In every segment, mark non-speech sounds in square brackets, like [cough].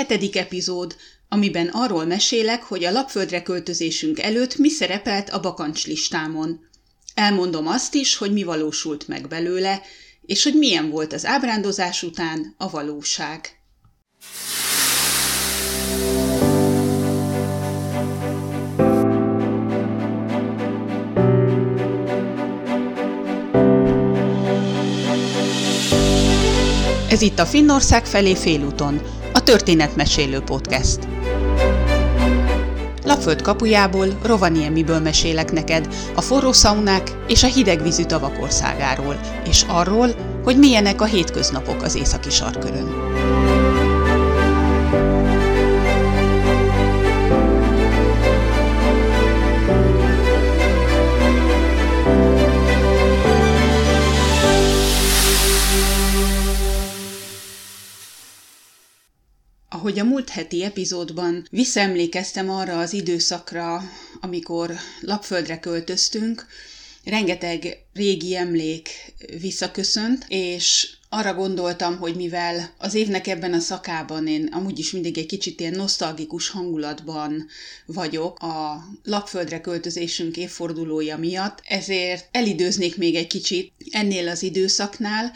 Hetedik epizód, amiben arról mesélek, hogy a lapföldre költözésünk előtt mi szerepelt a bakancs listámon. Elmondom azt is, hogy mi valósult meg belőle, és hogy milyen volt az ábrándozás után a valóság. Ez itt a Finnország felé félúton, a Történetmesélő Podcast. Lapföld kapujából, Rovaniemiből mesélek neked a forró szaunák és a hidegvízű tavak országáról, és arról, hogy milyenek a hétköznapok az északi sarkörön. Ahogy a múlt heti epizódban visszaemlékeztem arra az időszakra, amikor lapföldre költöztünk, rengeteg régi emlék visszaköszönt, és arra gondoltam, hogy mivel az évnek ebben a szakában én amúgy is mindig egy kicsit ilyen nosztalgikus hangulatban vagyok a lapföldre költözésünk évfordulója miatt, ezért elidőznék még egy kicsit ennél az időszaknál,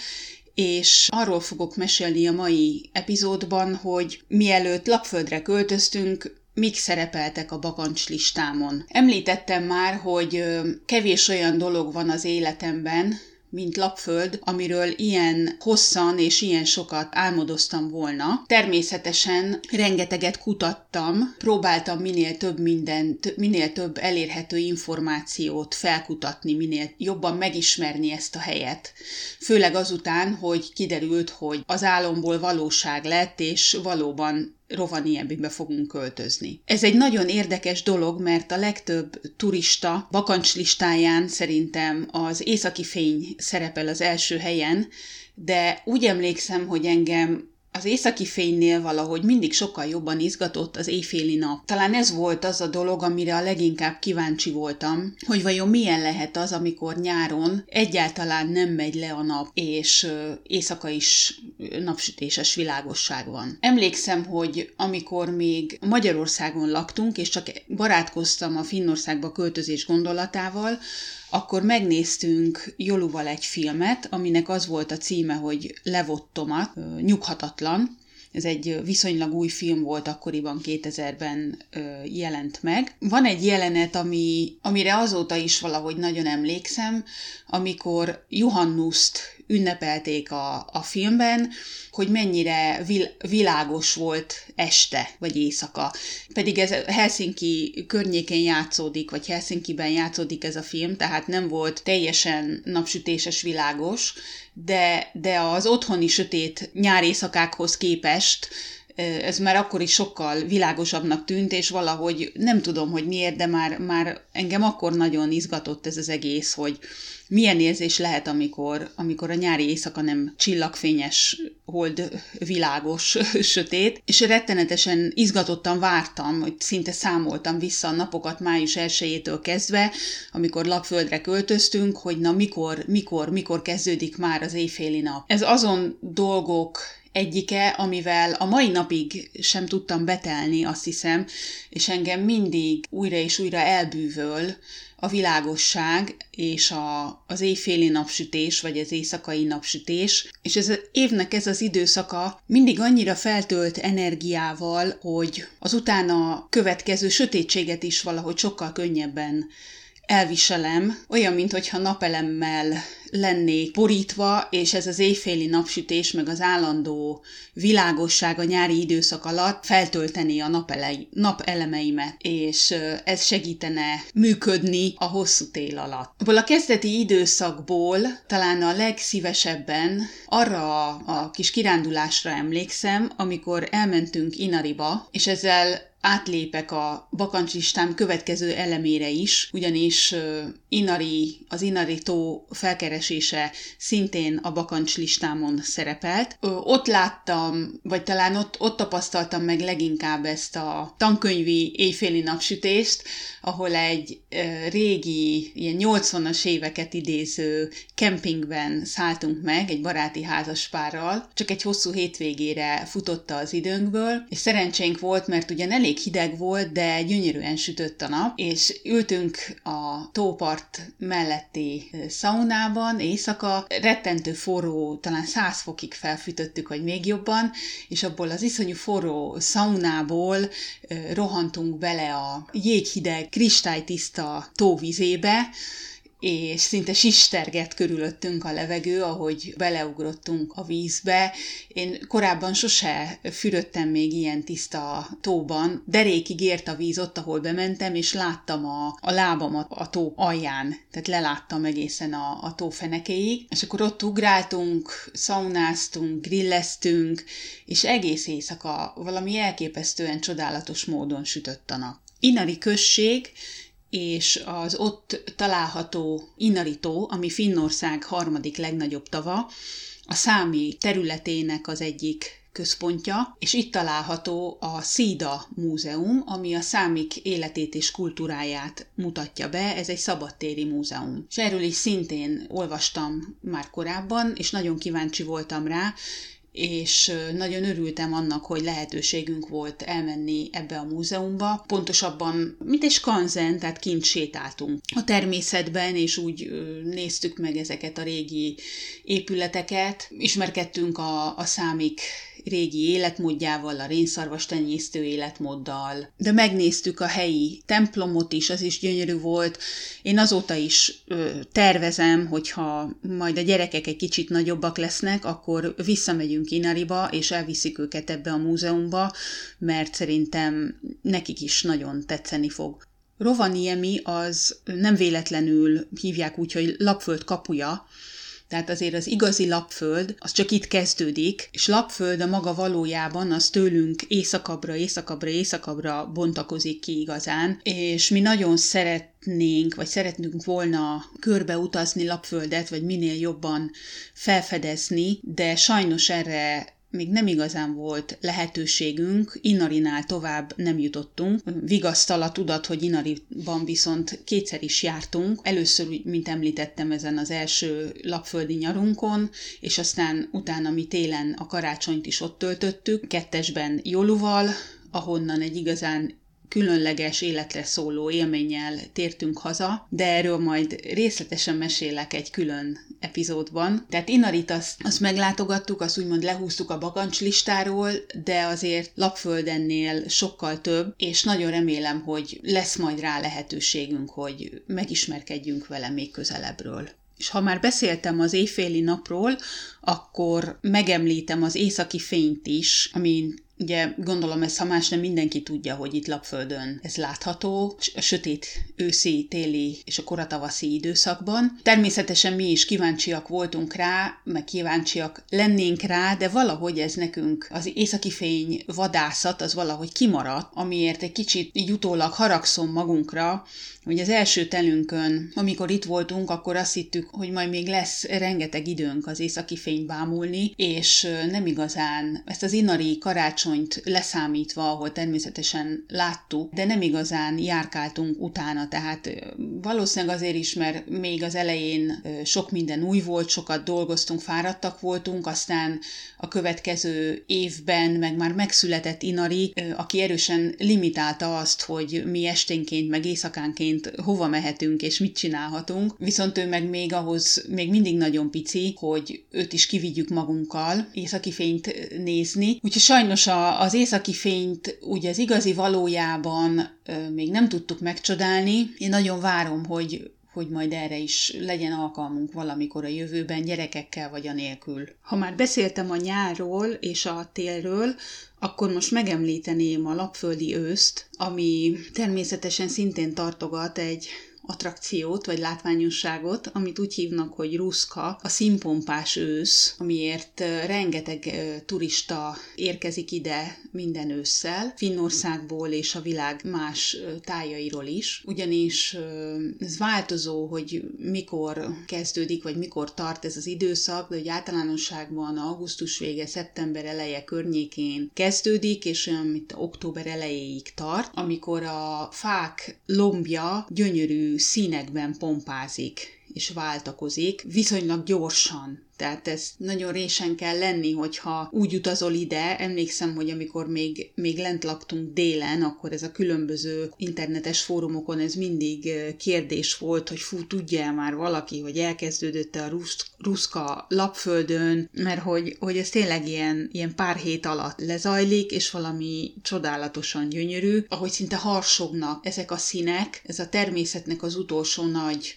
és arról fogok mesélni a mai epizódban, hogy mielőtt lapföldre költöztünk, mik szerepeltek a bakancs listámon. Említettem már, hogy kevés olyan dolog van az életemben, mint lapföld, amiről ilyen hosszan és ilyen sokat álmodoztam volna. Természetesen rengeteget kutattam, próbáltam minél több mindent, minél több elérhető információt felkutatni, minél jobban megismerni ezt a helyet. Főleg azután, hogy kiderült, hogy az álomból valóság lett, és valóban Rovaniemibe fogunk költözni. Ez egy nagyon érdekes dolog, mert a legtöbb turista bakancslistáján szerintem az északi fény szerepel az első helyen, de úgy emlékszem, hogy engem az északi fénynél valahogy mindig sokkal jobban izgatott az éjféli nap. Talán ez volt az a dolog, amire a leginkább kíváncsi voltam, hogy vajon milyen lehet az, amikor nyáron egyáltalán nem megy le a nap, és éjszaka is napsütéses világosság van. Emlékszem, hogy amikor még Magyarországon laktunk, és csak barátkoztam a Finnországba költözés gondolatával, akkor megnéztünk Joluval egy filmet, aminek az volt a címe, hogy Levottomat, nyughatatlan, ez egy viszonylag új film volt, akkoriban 2000-ben jelent meg. Van egy jelenet, ami, amire azóta is valahogy nagyon emlékszem, amikor Johannuszt ünnepelték a, a filmben, hogy mennyire vil, világos volt este vagy éjszaka. Pedig ez Helsinki környékén játszódik, vagy Helsinki-ben játszódik ez a film, tehát nem volt teljesen napsütéses világos, de, de az otthoni sötét nyáréjszakákhoz képest ez már akkor is sokkal világosabbnak tűnt, és valahogy nem tudom, hogy miért, de már, már engem akkor nagyon izgatott ez az egész, hogy milyen érzés lehet, amikor, amikor a nyári éjszaka nem csillagfényes, hold világos, [laughs] sötét, és rettenetesen izgatottan vártam, hogy szinte számoltam vissza a napokat május 1 kezdve, amikor lapföldre költöztünk, hogy na mikor, mikor, mikor kezdődik már az éjféli nap. Ez azon dolgok egyike, amivel a mai napig sem tudtam betelni, azt hiszem, és engem mindig újra és újra elbűvöl a világosság és a, az éjféli napsütés, vagy az éjszakai napsütés, és ez az évnek ez az időszaka mindig annyira feltölt energiával, hogy az utána következő sötétséget is valahogy sokkal könnyebben elviselem, olyan, mintha napelemmel lennék borítva, és ez az éjféli napsütés, meg az állandó világosság a nyári időszak alatt feltölteni a napelei, napelemeimet, és ez segítene működni a hosszú tél alatt. Abból a kezdeti időszakból talán a legszívesebben arra a kis kirándulásra emlékszem, amikor elmentünk Inariba, és ezzel átlépek a bakancslistám következő elemére is, ugyanis Inari, az Inari tó felkeres kiesése szintén a bakancs listámon szerepelt. Ott láttam, vagy talán ott, ott tapasztaltam meg leginkább ezt a tankönyvi éjféli napsütést, ahol egy régi, ilyen 80-as éveket idéző kempingben szálltunk meg egy baráti házaspárral, csak egy hosszú hétvégére futotta az időnkből, és szerencsénk volt, mert ugyan elég hideg volt, de gyönyörűen sütött a nap, és ültünk a tópart melletti szaunában éjszaka, rettentő forró, talán 100 fokig felfűtöttük, vagy még jobban, és abból az iszonyú forró szaunából rohantunk bele a jéghideg, kristálytiszta tóvizébe, és szinte sisterget körülöttünk a levegő, ahogy beleugrottunk a vízbe. Én korábban sose fürödtem még ilyen tiszta tóban. Derékig ért a víz ott, ahol bementem, és láttam a, a lábamat a tó alján, tehát leláttam egészen a, a tó fenekéig. És akkor ott ugráltunk, szaunáztunk, grilleztünk, és egész éjszaka valami elképesztően csodálatos módon sütött a nap. Inari község és az ott található Inaritó, ami Finnország harmadik legnagyobb tava, a számi területének az egyik központja, és itt található a Szída Múzeum, ami a számik életét és kultúráját mutatja be, ez egy szabadtéri múzeum. És erről is szintén olvastam már korábban, és nagyon kíváncsi voltam rá, és nagyon örültem annak, hogy lehetőségünk volt elmenni ebbe a múzeumba. Pontosabban, mint egy skanzen, tehát kint sétáltunk a természetben, és úgy néztük meg ezeket a régi épületeket. Ismerkedtünk a, a számik régi életmódjával, a rénszarvas tenyésztő életmóddal. De megnéztük a helyi templomot is, az is gyönyörű volt. Én azóta is ö, tervezem, hogyha majd a gyerekek egy kicsit nagyobbak lesznek, akkor visszamegyünk Inariba, és elviszik őket ebbe a múzeumba, mert szerintem nekik is nagyon tetszeni fog. Rovaniemi az nem véletlenül hívják úgy, hogy lapföld kapuja, tehát azért az igazi lapföld, az csak itt kezdődik, és lapföld a maga valójában az tőlünk északabbra, északabbra, északabbra bontakozik ki igazán, és mi nagyon szeretnénk, vagy szeretnünk volna körbe utazni lapföldet, vagy minél jobban felfedezni, de sajnos erre még nem igazán volt lehetőségünk, Inarinál tovább nem jutottunk. Vigasztal a tudat, hogy Inariban viszont kétszer is jártunk. Először, mint említettem, ezen az első lapföldi nyarunkon, és aztán utána mi télen a karácsonyt is ott töltöttük, kettesben Joluval, ahonnan egy igazán különleges életre szóló élménnyel tértünk haza, de erről majd részletesen mesélek egy külön epizódban. Tehát Inarit azt, azt meglátogattuk, azt úgymond lehúztuk a bakancs listáról, de azért Lapföldennél sokkal több, és nagyon remélem, hogy lesz majd rá lehetőségünk, hogy megismerkedjünk vele még közelebbről. És ha már beszéltem az éjféli napról, akkor megemlítem az északi fényt is, amin Ugye gondolom ez, ha más nem mindenki tudja, hogy itt Lapföldön ez látható, a sötét őszi, téli és a koratavaszi időszakban. Természetesen mi is kíváncsiak voltunk rá, meg kíváncsiak lennénk rá, de valahogy ez nekünk, az északi fény vadászat, az valahogy kimaradt, amiért egy kicsit így utólag haragszom magunkra, hogy az első telünkön, amikor itt voltunk, akkor azt hittük, hogy majd még lesz rengeteg időnk az északi fényt bámulni, és nem igazán ezt az inari karácsonyt leszámítva, ahol természetesen láttuk, de nem igazán járkáltunk utána, tehát valószínűleg azért is, mert még az elején sok minden új volt, sokat dolgoztunk, fáradtak voltunk, aztán a következő évben meg már megszületett Inari, aki erősen limitálta azt, hogy mi esténként, meg éjszakánként hova mehetünk és mit csinálhatunk, viszont ő meg még ahhoz még mindig nagyon pici, hogy őt is kivigyük magunkkal északi fényt nézni. Úgyhogy sajnos a, az északi fényt ugye az igazi valójában még nem tudtuk megcsodálni. Én nagyon várom, hogy hogy majd erre is legyen alkalmunk valamikor a jövőben, gyerekekkel vagy a nélkül. Ha már beszéltem a nyárról és a télről, akkor most megemlíteném a lapföldi őszt, ami természetesen szintén tartogat egy attrakciót, vagy látványosságot, amit úgy hívnak, hogy Ruszka, a színpompás ősz, amiért rengeteg turista érkezik ide minden ősszel, Finnországból és a világ más tájairól is, ugyanis ez változó, hogy mikor kezdődik, vagy mikor tart ez az időszak, de hogy általánosságban augusztus vége, szeptember eleje környékén kezdődik, és olyan, mint október elejéig tart, amikor a fák lombja gyönyörű színekben pompázik és váltakozik viszonylag gyorsan. Tehát ez nagyon résen kell lenni, hogyha úgy utazol ide. Emlékszem, hogy amikor még, még lent laktunk délen, akkor ez a különböző internetes fórumokon ez mindig kérdés volt, hogy fú, tudja már valaki, hogy elkezdődött a rusz, ruszka lapföldön, mert hogy, hogy ez tényleg ilyen, ilyen pár hét alatt lezajlik, és valami csodálatosan gyönyörű, ahogy szinte harsognak ezek a színek, ez a természetnek az utolsó nagy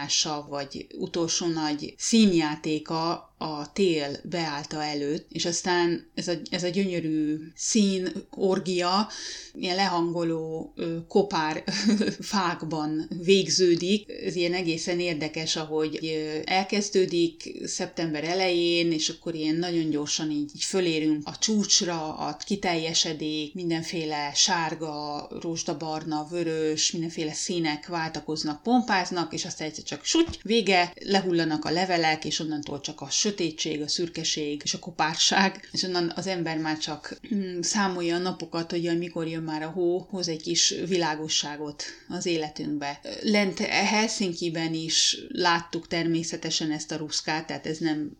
fellobbanása, vagy utolsó nagy színjátéka, a tél beállta előtt, és aztán ez a, ez a gyönyörű szín, orgia, ilyen lehangoló kopár [laughs] fákban végződik. Ez ilyen egészen érdekes, ahogy elkezdődik szeptember elején, és akkor ilyen nagyon gyorsan így, így fölérünk a csúcsra, a kiteljesedék, mindenféle sárga, rózsdabarna, vörös, mindenféle színek váltakoznak, pompáznak, és aztán egyszer csak suty, vége, lehullanak a levelek, és onnantól csak a sötét sötétség, a szürkeség és a kopárság, és onnan az ember már csak mm, számolja a napokat, hogy mikor jön már a hó, hoz egy kis világosságot az életünkbe. Lent Helsinki-ben is láttuk természetesen ezt a ruszkát, tehát ez nem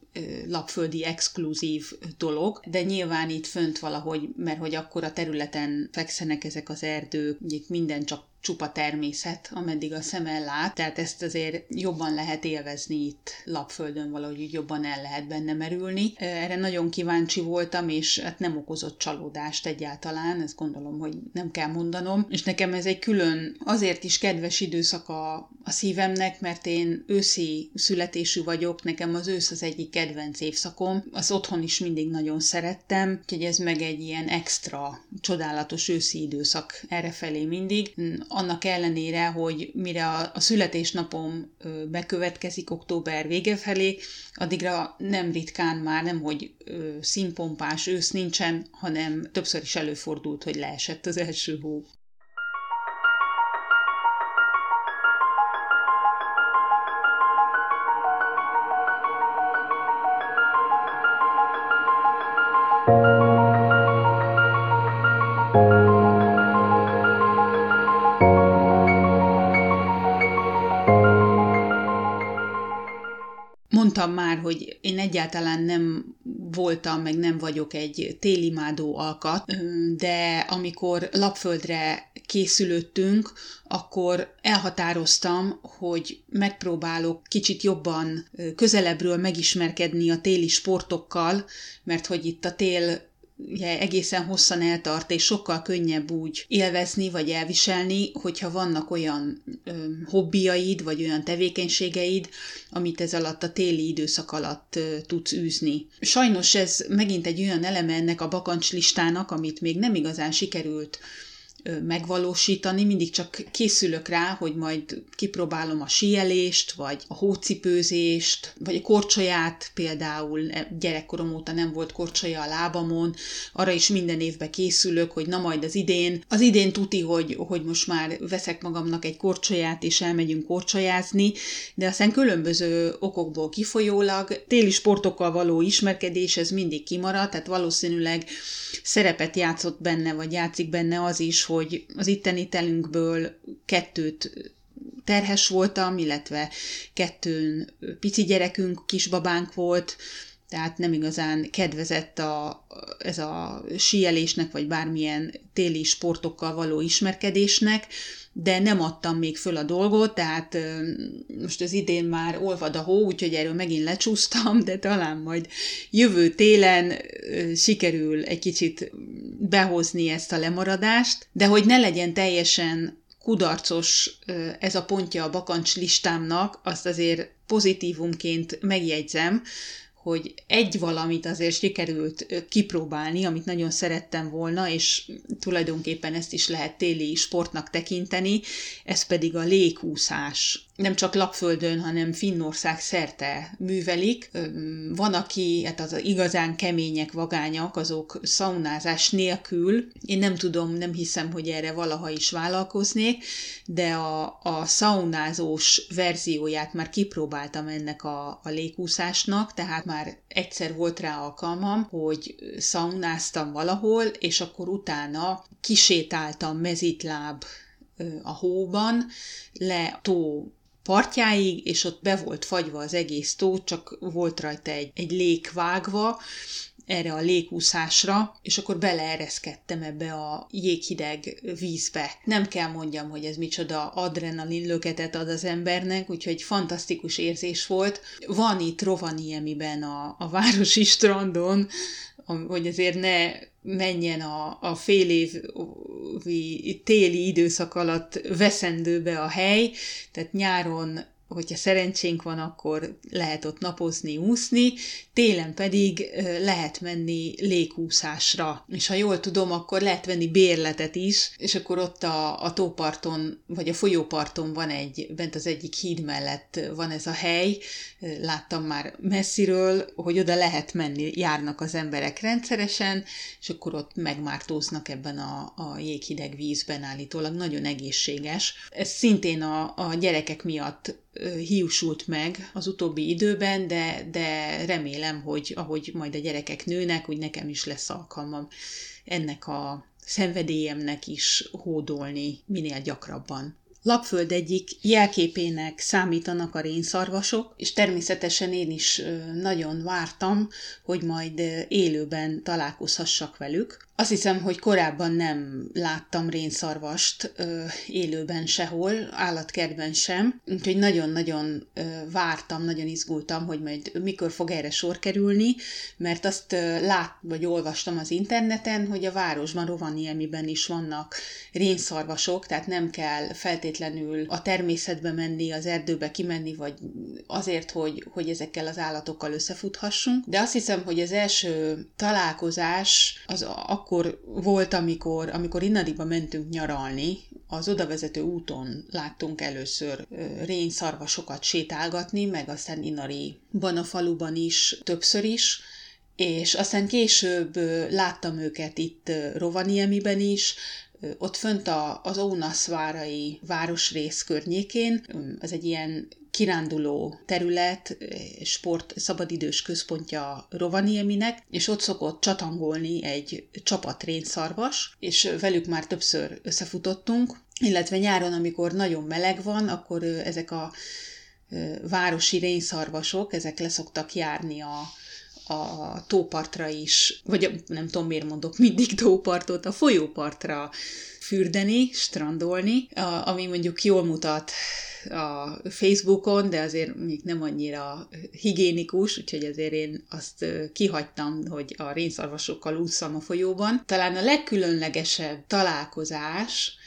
lapföldi exkluzív dolog, de nyilván itt fönt valahogy, mert hogy akkor a területen fekszenek ezek az erdők, itt minden csak csupa természet, ameddig a szem lát, tehát ezt azért jobban lehet élvezni itt lapföldön, valahogy jobban el lehet benne merülni. Erre nagyon kíváncsi voltam, és hát nem okozott csalódást egyáltalán, ezt gondolom, hogy nem kell mondanom, és nekem ez egy külön, azért is kedves időszak a, a szívemnek, mert én őszi születésű vagyok, nekem az ősz az egyik kedvenc évszakom, az otthon is mindig nagyon szerettem, úgyhogy ez meg egy ilyen extra, csodálatos őszi időszak errefelé mindig annak ellenére, hogy mire a, a születésnapom bekövetkezik október vége felé, addigra nem ritkán már nem, hogy színpompás ősz nincsen, hanem többször is előfordult, hogy leesett az első hó. Egyáltalán nem voltam, meg nem vagyok egy télimádó alkat, de amikor lapföldre készülöttünk, akkor elhatároztam, hogy megpróbálok kicsit jobban közelebbről megismerkedni a téli sportokkal, mert hogy itt a tél ugye egészen hosszan eltart, és sokkal könnyebb úgy élvezni, vagy elviselni, hogyha vannak olyan ö, hobbiaid, vagy olyan tevékenységeid, amit ez alatt a téli időszak alatt ö, tudsz űzni. Sajnos ez megint egy olyan eleme ennek a bakancslistának, amit még nem igazán sikerült megvalósítani, mindig csak készülök rá, hogy majd kipróbálom a síelést, vagy a hócipőzést, vagy a korcsolyát, például e, gyerekkorom óta nem volt korcsolya a lábamon, arra is minden évben készülök, hogy na majd az idén, az idén tuti, hogy, hogy most már veszek magamnak egy korcsolyát, és elmegyünk korcsolyázni, de aztán különböző okokból kifolyólag téli sportokkal való ismerkedés, ez mindig kimarad, tehát valószínűleg szerepet játszott benne, vagy játszik benne az is, hogy az itteni telünkből kettőt terhes voltam, illetve kettőn pici gyerekünk, kisbabánk volt, tehát nem igazán kedvezett a, ez a síelésnek, vagy bármilyen téli sportokkal való ismerkedésnek, de nem adtam még föl a dolgot, tehát most az idén már olvad a hó, úgyhogy erről megint lecsúsztam, de talán majd jövő télen sikerül egy kicsit behozni ezt a lemaradást, de hogy ne legyen teljesen kudarcos ez a pontja a bakancs listámnak, azt azért pozitívumként megjegyzem, hogy egy valamit azért sikerült kipróbálni, amit nagyon szerettem volna, és tulajdonképpen ezt is lehet téli sportnak tekinteni, ez pedig a légúszás. Nem csak Lapföldön, hanem Finnország szerte művelik. Van, aki, hát az igazán kemények, vagányak, azok szaunázás nélkül, én nem tudom, nem hiszem, hogy erre valaha is vállalkoznék, de a, a szaunázós verzióját már kipróbáltam ennek a, a légúszásnak, tehát már egyszer volt rá alkalmam, hogy szaunáztam valahol, és akkor utána kisétáltam mezitláb a hóban, le tó partjáig, és ott be volt fagyva az egész tó, csak volt rajta egy, egy lék vágva, erre a légúszásra, és akkor beleereszkedtem ebbe a jéghideg vízbe. Nem kell mondjam, hogy ez micsoda adrenalin löketet ad az embernek, úgyhogy fantasztikus érzés volt. Van itt Rovaniemiben a, a városi strandon, hogy azért ne menjen a, a fél évi téli időszak alatt veszendőbe a hely, tehát nyáron hogyha szerencsénk van, akkor lehet ott napozni, úszni, télen pedig lehet menni légúszásra. És ha jól tudom, akkor lehet venni bérletet is, és akkor ott a, a tóparton, vagy a folyóparton van egy, bent az egyik híd mellett van ez a hely, láttam már messziről, hogy oda lehet menni, járnak az emberek rendszeresen, és akkor ott megmártóznak ebben a, a jéghideg vízben állítólag, nagyon egészséges. Ez szintén a, a gyerekek miatt hiúsult meg az utóbbi időben, de, de remélem, hogy ahogy majd a gyerekek nőnek, úgy nekem is lesz alkalmam ennek a szenvedélyemnek is hódolni minél gyakrabban. Lapföld egyik jelképének számítanak a rénszarvasok, és természetesen én is nagyon vártam, hogy majd élőben találkozhassak velük. Azt hiszem, hogy korábban nem láttam rénszarvast ö, élőben sehol, állatkertben sem, úgyhogy nagyon-nagyon ö, vártam, nagyon izgultam, hogy majd mikor fog erre sor kerülni, mert azt ö, lát, vagy olvastam az interneten, hogy a városban, Rovaniemiben is vannak rénszarvasok, tehát nem kell feltétlenül a természetbe menni, az erdőbe kimenni, vagy azért, hogy, hogy ezekkel az állatokkal összefuthassunk. De azt hiszem, hogy az első találkozás az akkor akkor volt, amikor, amikor Innadiba mentünk nyaralni, az odavezető úton láttunk először rényszarvasokat sétálgatni, meg aztán Inariban a faluban is többször is, és aztán később láttam őket itt Rovaniemiben is, ott fönt a, az Ónaszvárai városrész környékén, ez egy ilyen kiránduló terület, sport szabadidős központja Rovanieminek, és ott szokott csatangolni egy csapat rénszarvas, és velük már többször összefutottunk, illetve nyáron, amikor nagyon meleg van, akkor ezek a városi rénszarvasok, ezek leszoktak járni a, a tópartra is, vagy nem tudom miért mondok mindig tópartot, a folyópartra fürdeni, strandolni, ami mondjuk jól mutat a Facebookon, de azért még nem annyira higiénikus, úgyhogy azért én azt kihagytam, hogy a rénszarvasokkal ússzam a folyóban. Talán a legkülönlegesebb találkozás,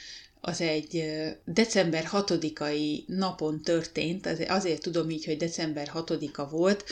az egy december 6-ai napon történt, azért tudom így, hogy december 6-a volt,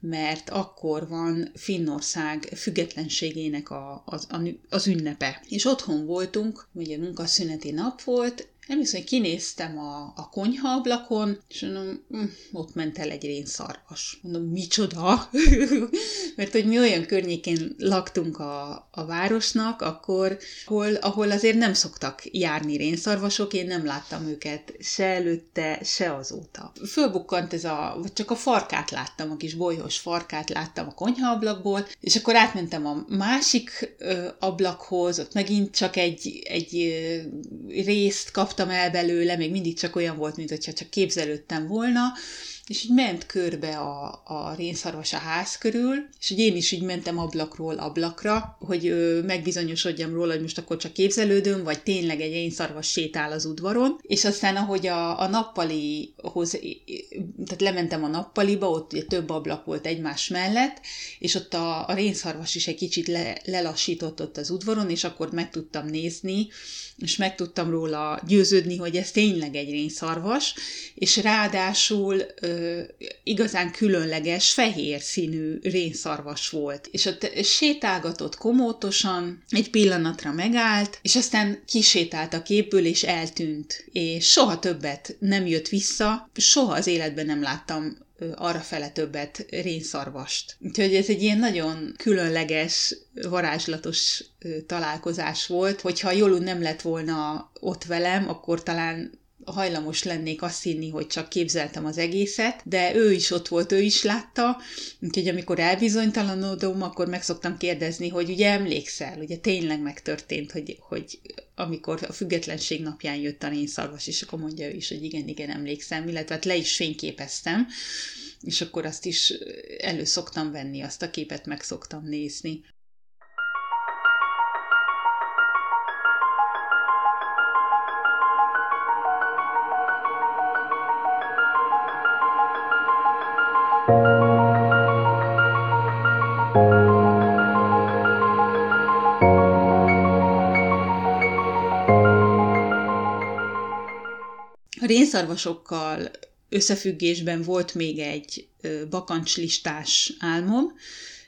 mert akkor van Finnország függetlenségének a, az, az ünnepe. És otthon voltunk, ugye munkaszüneti nap volt, hiszem, hogy kinéztem a, a konyhaablakon, és mondom, hm, ott ment el egy rénszarvas. Mondom, micsoda? [laughs] Mert hogy mi olyan környékén laktunk a, a városnak, akkor, ahol, ahol azért nem szoktak járni rénszarvasok, én nem láttam őket se előtte, se azóta. Fölbukkant ez a, vagy csak a farkát láttam, a kis bolyhos farkát láttam a konyhaablakból, és akkor átmentem a másik ö, ablakhoz, ott megint csak egy, egy ö, részt kaptam, kaptam el belőle, még mindig csak olyan volt, mint hogyha csak képzelődtem volna, és így ment körbe a, a rénszarvas a ház körül, és hogy én is így mentem ablakról ablakra, hogy ö, megbizonyosodjam róla, hogy most akkor csak képzelődöm, vagy tényleg egy rénszarvas sétál az udvaron, és aztán ahogy a, a nappalihoz, tehát lementem a nappaliba, ott ugye több ablak volt egymás mellett, és ott a, a rénszarvas is egy kicsit le, lelassított ott az udvaron, és akkor meg tudtam nézni, és meg tudtam róla győződni, hogy ez tényleg egy rénszarvas, és ráadásul ö, igazán különleges, fehér színű rénszarvas volt. És ott sétálgatott komótosan, egy pillanatra megállt, és aztán kisétált a képből, és eltűnt. És soha többet nem jött vissza, soha az életben nem láttam arra fele többet rénszarvast. Úgyhogy ez egy ilyen nagyon különleges, varázslatos találkozás volt, hogyha Jolu nem lett volna ott velem, akkor talán hajlamos lennék azt hinni, hogy csak képzeltem az egészet, de ő is ott volt, ő is látta, úgyhogy amikor elbizonytalanodom, akkor meg szoktam kérdezni, hogy ugye emlékszel, ugye tényleg megtörtént, hogy, hogy amikor a függetlenség napján jött a rénszarvas, és akkor mondja ő is, hogy igen, igen, emlékszem, illetve hát le is fényképeztem, és akkor azt is elő szoktam venni, azt a képet meg szoktam nézni. A rénszarvasokkal összefüggésben volt még egy bakancslistás álmom,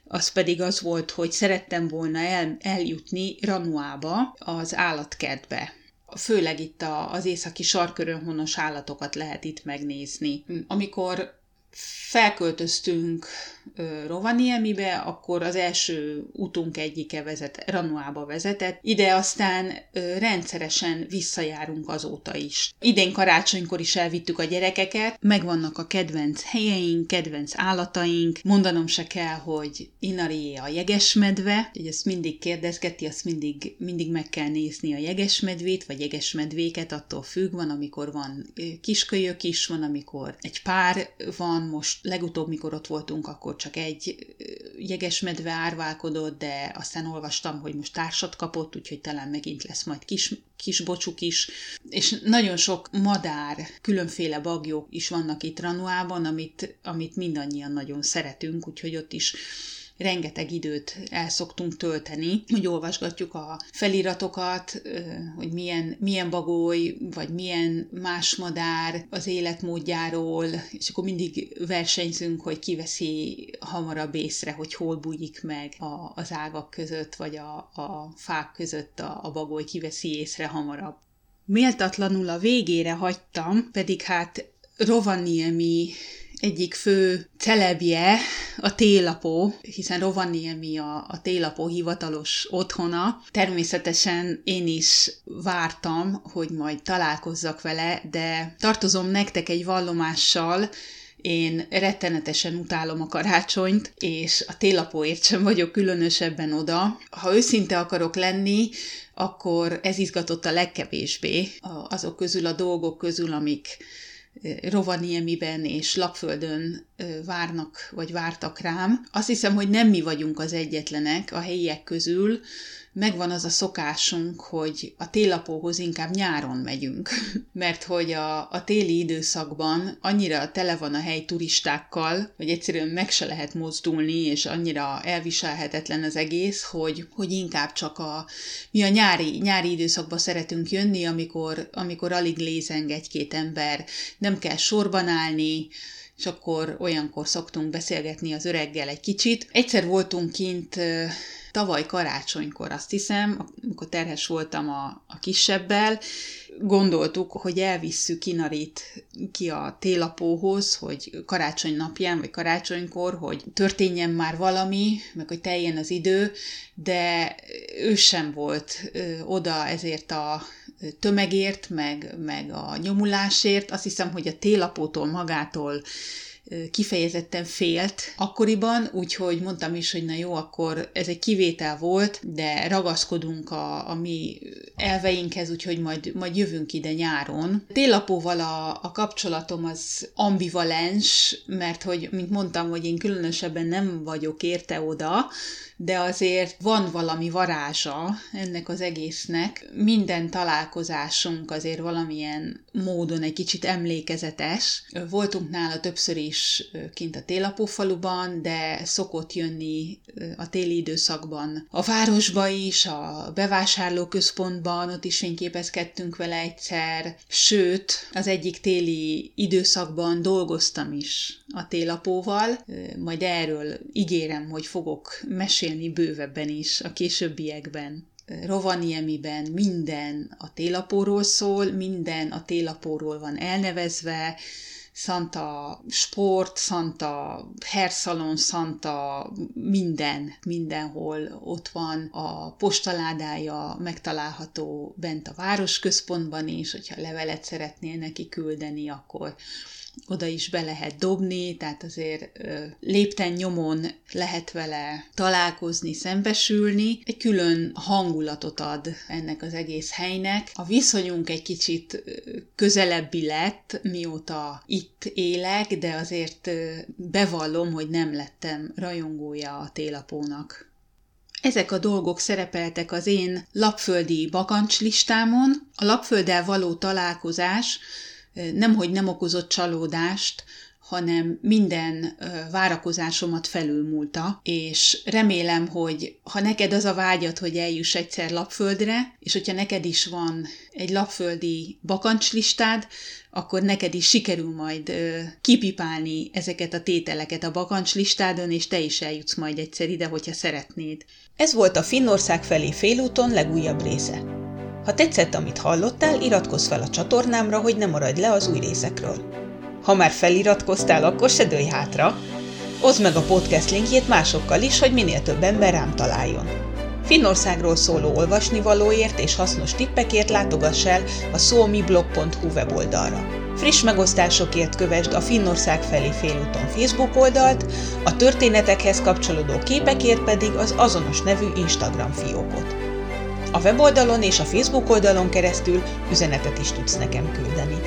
az pedig az volt, hogy szerettem volna el, eljutni Ranuába, az állatkertbe. Főleg itt az északi sarkörön honos állatokat lehet itt megnézni. Amikor felköltöztünk Rovaniemibe, akkor az első utunk egyike vezet, Ranuába vezetett. Ide aztán rendszeresen visszajárunk azóta is. Idén karácsonykor is elvittük a gyerekeket, megvannak a kedvenc helyeink, kedvenc állataink. Mondanom se kell, hogy Inari a jegesmedve, hogy ezt mindig kérdezgeti, azt mindig, mindig meg kell nézni a jegesmedvét, vagy jegesmedvéket, attól függ, van, amikor van kiskölyök is, van, amikor egy pár van, most legutóbb, mikor ott voltunk, akkor csak egy jegesmedve árválkodott, de aztán olvastam, hogy most társat kapott, úgyhogy talán megint lesz majd kis, kis bocsuk is. És nagyon sok madár, különféle bagyok is vannak itt Ranuában, amit, amit mindannyian nagyon szeretünk, úgyhogy ott is rengeteg időt el szoktunk tölteni, hogy olvasgatjuk a feliratokat, hogy milyen, milyen bagoly, vagy milyen más madár az életmódjáról, és akkor mindig versenyzünk, hogy kiveszi hamarabb észre, hogy hol bújik meg a, az ágak között, vagy a, a fák között a, a bagoly kiveszi észre hamarabb. Méltatlanul a végére hagytam, pedig hát Rovaniemi egyik fő celebje a télapó, hiszen Rovaniemi a, a télapó hivatalos otthona. Természetesen én is vártam, hogy majd találkozzak vele, de tartozom nektek egy vallomással, én rettenetesen utálom a karácsonyt, és a télapóért sem vagyok különösebben oda. Ha őszinte akarok lenni, akkor ez izgatott a legkevésbé azok közül a dolgok közül, amik Rovaniemiben és Lapföldön várnak, vagy vártak rám. Azt hiszem, hogy nem mi vagyunk az egyetlenek a helyiek közül, megvan az a szokásunk, hogy a télapóhoz inkább nyáron megyünk, [laughs] mert hogy a, a téli időszakban annyira tele van a hely turistákkal, hogy egyszerűen meg se lehet mozdulni, és annyira elviselhetetlen az egész, hogy, hogy inkább csak a, mi a nyári, nyári időszakban szeretünk jönni, amikor, amikor alig lézeng egy-két ember, nem kell sorban állni, és akkor olyankor szoktunk beszélgetni az öreggel egy kicsit. Egyszer voltunk kint tavaly karácsonykor, azt hiszem, amikor terhes voltam a, a kisebbel, gondoltuk, hogy elvisszük Inarit ki a télapóhoz, hogy karácsony napján, vagy karácsonykor, hogy történjen már valami, meg hogy teljen az idő, de ő sem volt ö, oda ezért a tömegért, meg, meg a nyomulásért. Azt hiszem, hogy a télapótól magától kifejezetten félt akkoriban, úgyhogy mondtam is, hogy na jó, akkor ez egy kivétel volt, de ragaszkodunk a, a mi elveinkhez, úgyhogy majd, majd jövünk ide nyáron. Télapóval a, a kapcsolatom az ambivalens, mert hogy, mint mondtam, hogy én különösebben nem vagyok érte oda, de azért van valami varázsa ennek az egésznek. Minden találkozásunk azért valamilyen módon egy kicsit emlékezetes. Voltunk nála többször is kint a Télapófaluban, de szokott jönni a téli időszakban a városba is, a bevásárlóközpontban, ott is fényképezkedtünk vele egyszer, sőt, az egyik téli időszakban dolgoztam is a télapóval, majd erről ígérem, hogy fogok mesélni bővebben is a későbbiekben. Rovaniemiben minden a télapóról szól, minden a télapóról van elnevezve, Santa Sport, Santa Hairsalon, Santa minden, mindenhol ott van. A postaládája megtalálható bent a városközpontban is, hogyha levelet szeretnél neki küldeni, akkor oda is be lehet dobni, tehát azért lépten nyomon lehet vele találkozni, szembesülni. Egy külön hangulatot ad ennek az egész helynek. A viszonyunk egy kicsit közelebbi lett, mióta itt élek, de azért bevallom, hogy nem lettem rajongója a télapónak. Ezek a dolgok szerepeltek az én lapföldi bakancslistámon. A lapfölddel való találkozás nemhogy nem okozott csalódást, hanem minden várakozásomat felülmúlta, és remélem, hogy ha neked az a vágyat, hogy eljuss egyszer lapföldre, és hogyha neked is van egy lapföldi bakancslistád, akkor neked is sikerül majd kipipálni ezeket a tételeket a bakancslistádon, és te is eljutsz majd egyszer ide, hogyha szeretnéd. Ez volt a Finnország felé félúton legújabb része. Ha tetszett, amit hallottál, iratkozz fel a csatornámra, hogy ne maradj le az új részekről. Ha már feliratkoztál, akkor se dőj hátra. Oszd meg a podcast linkjét másokkal is, hogy minél több ember rám találjon. Finnországról szóló olvasnivalóért és hasznos tippekért látogass el a suomiblog.hu weboldalra. Friss megosztásokért kövesd a Finnország felé félúton Facebook oldalt, a történetekhez kapcsolódó képekért pedig az azonos nevű Instagram fiókot. A weboldalon és a Facebook oldalon keresztül üzenetet is tudsz nekem küldeni.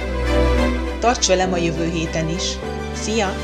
Tarts velem a jövő héten is! Szia!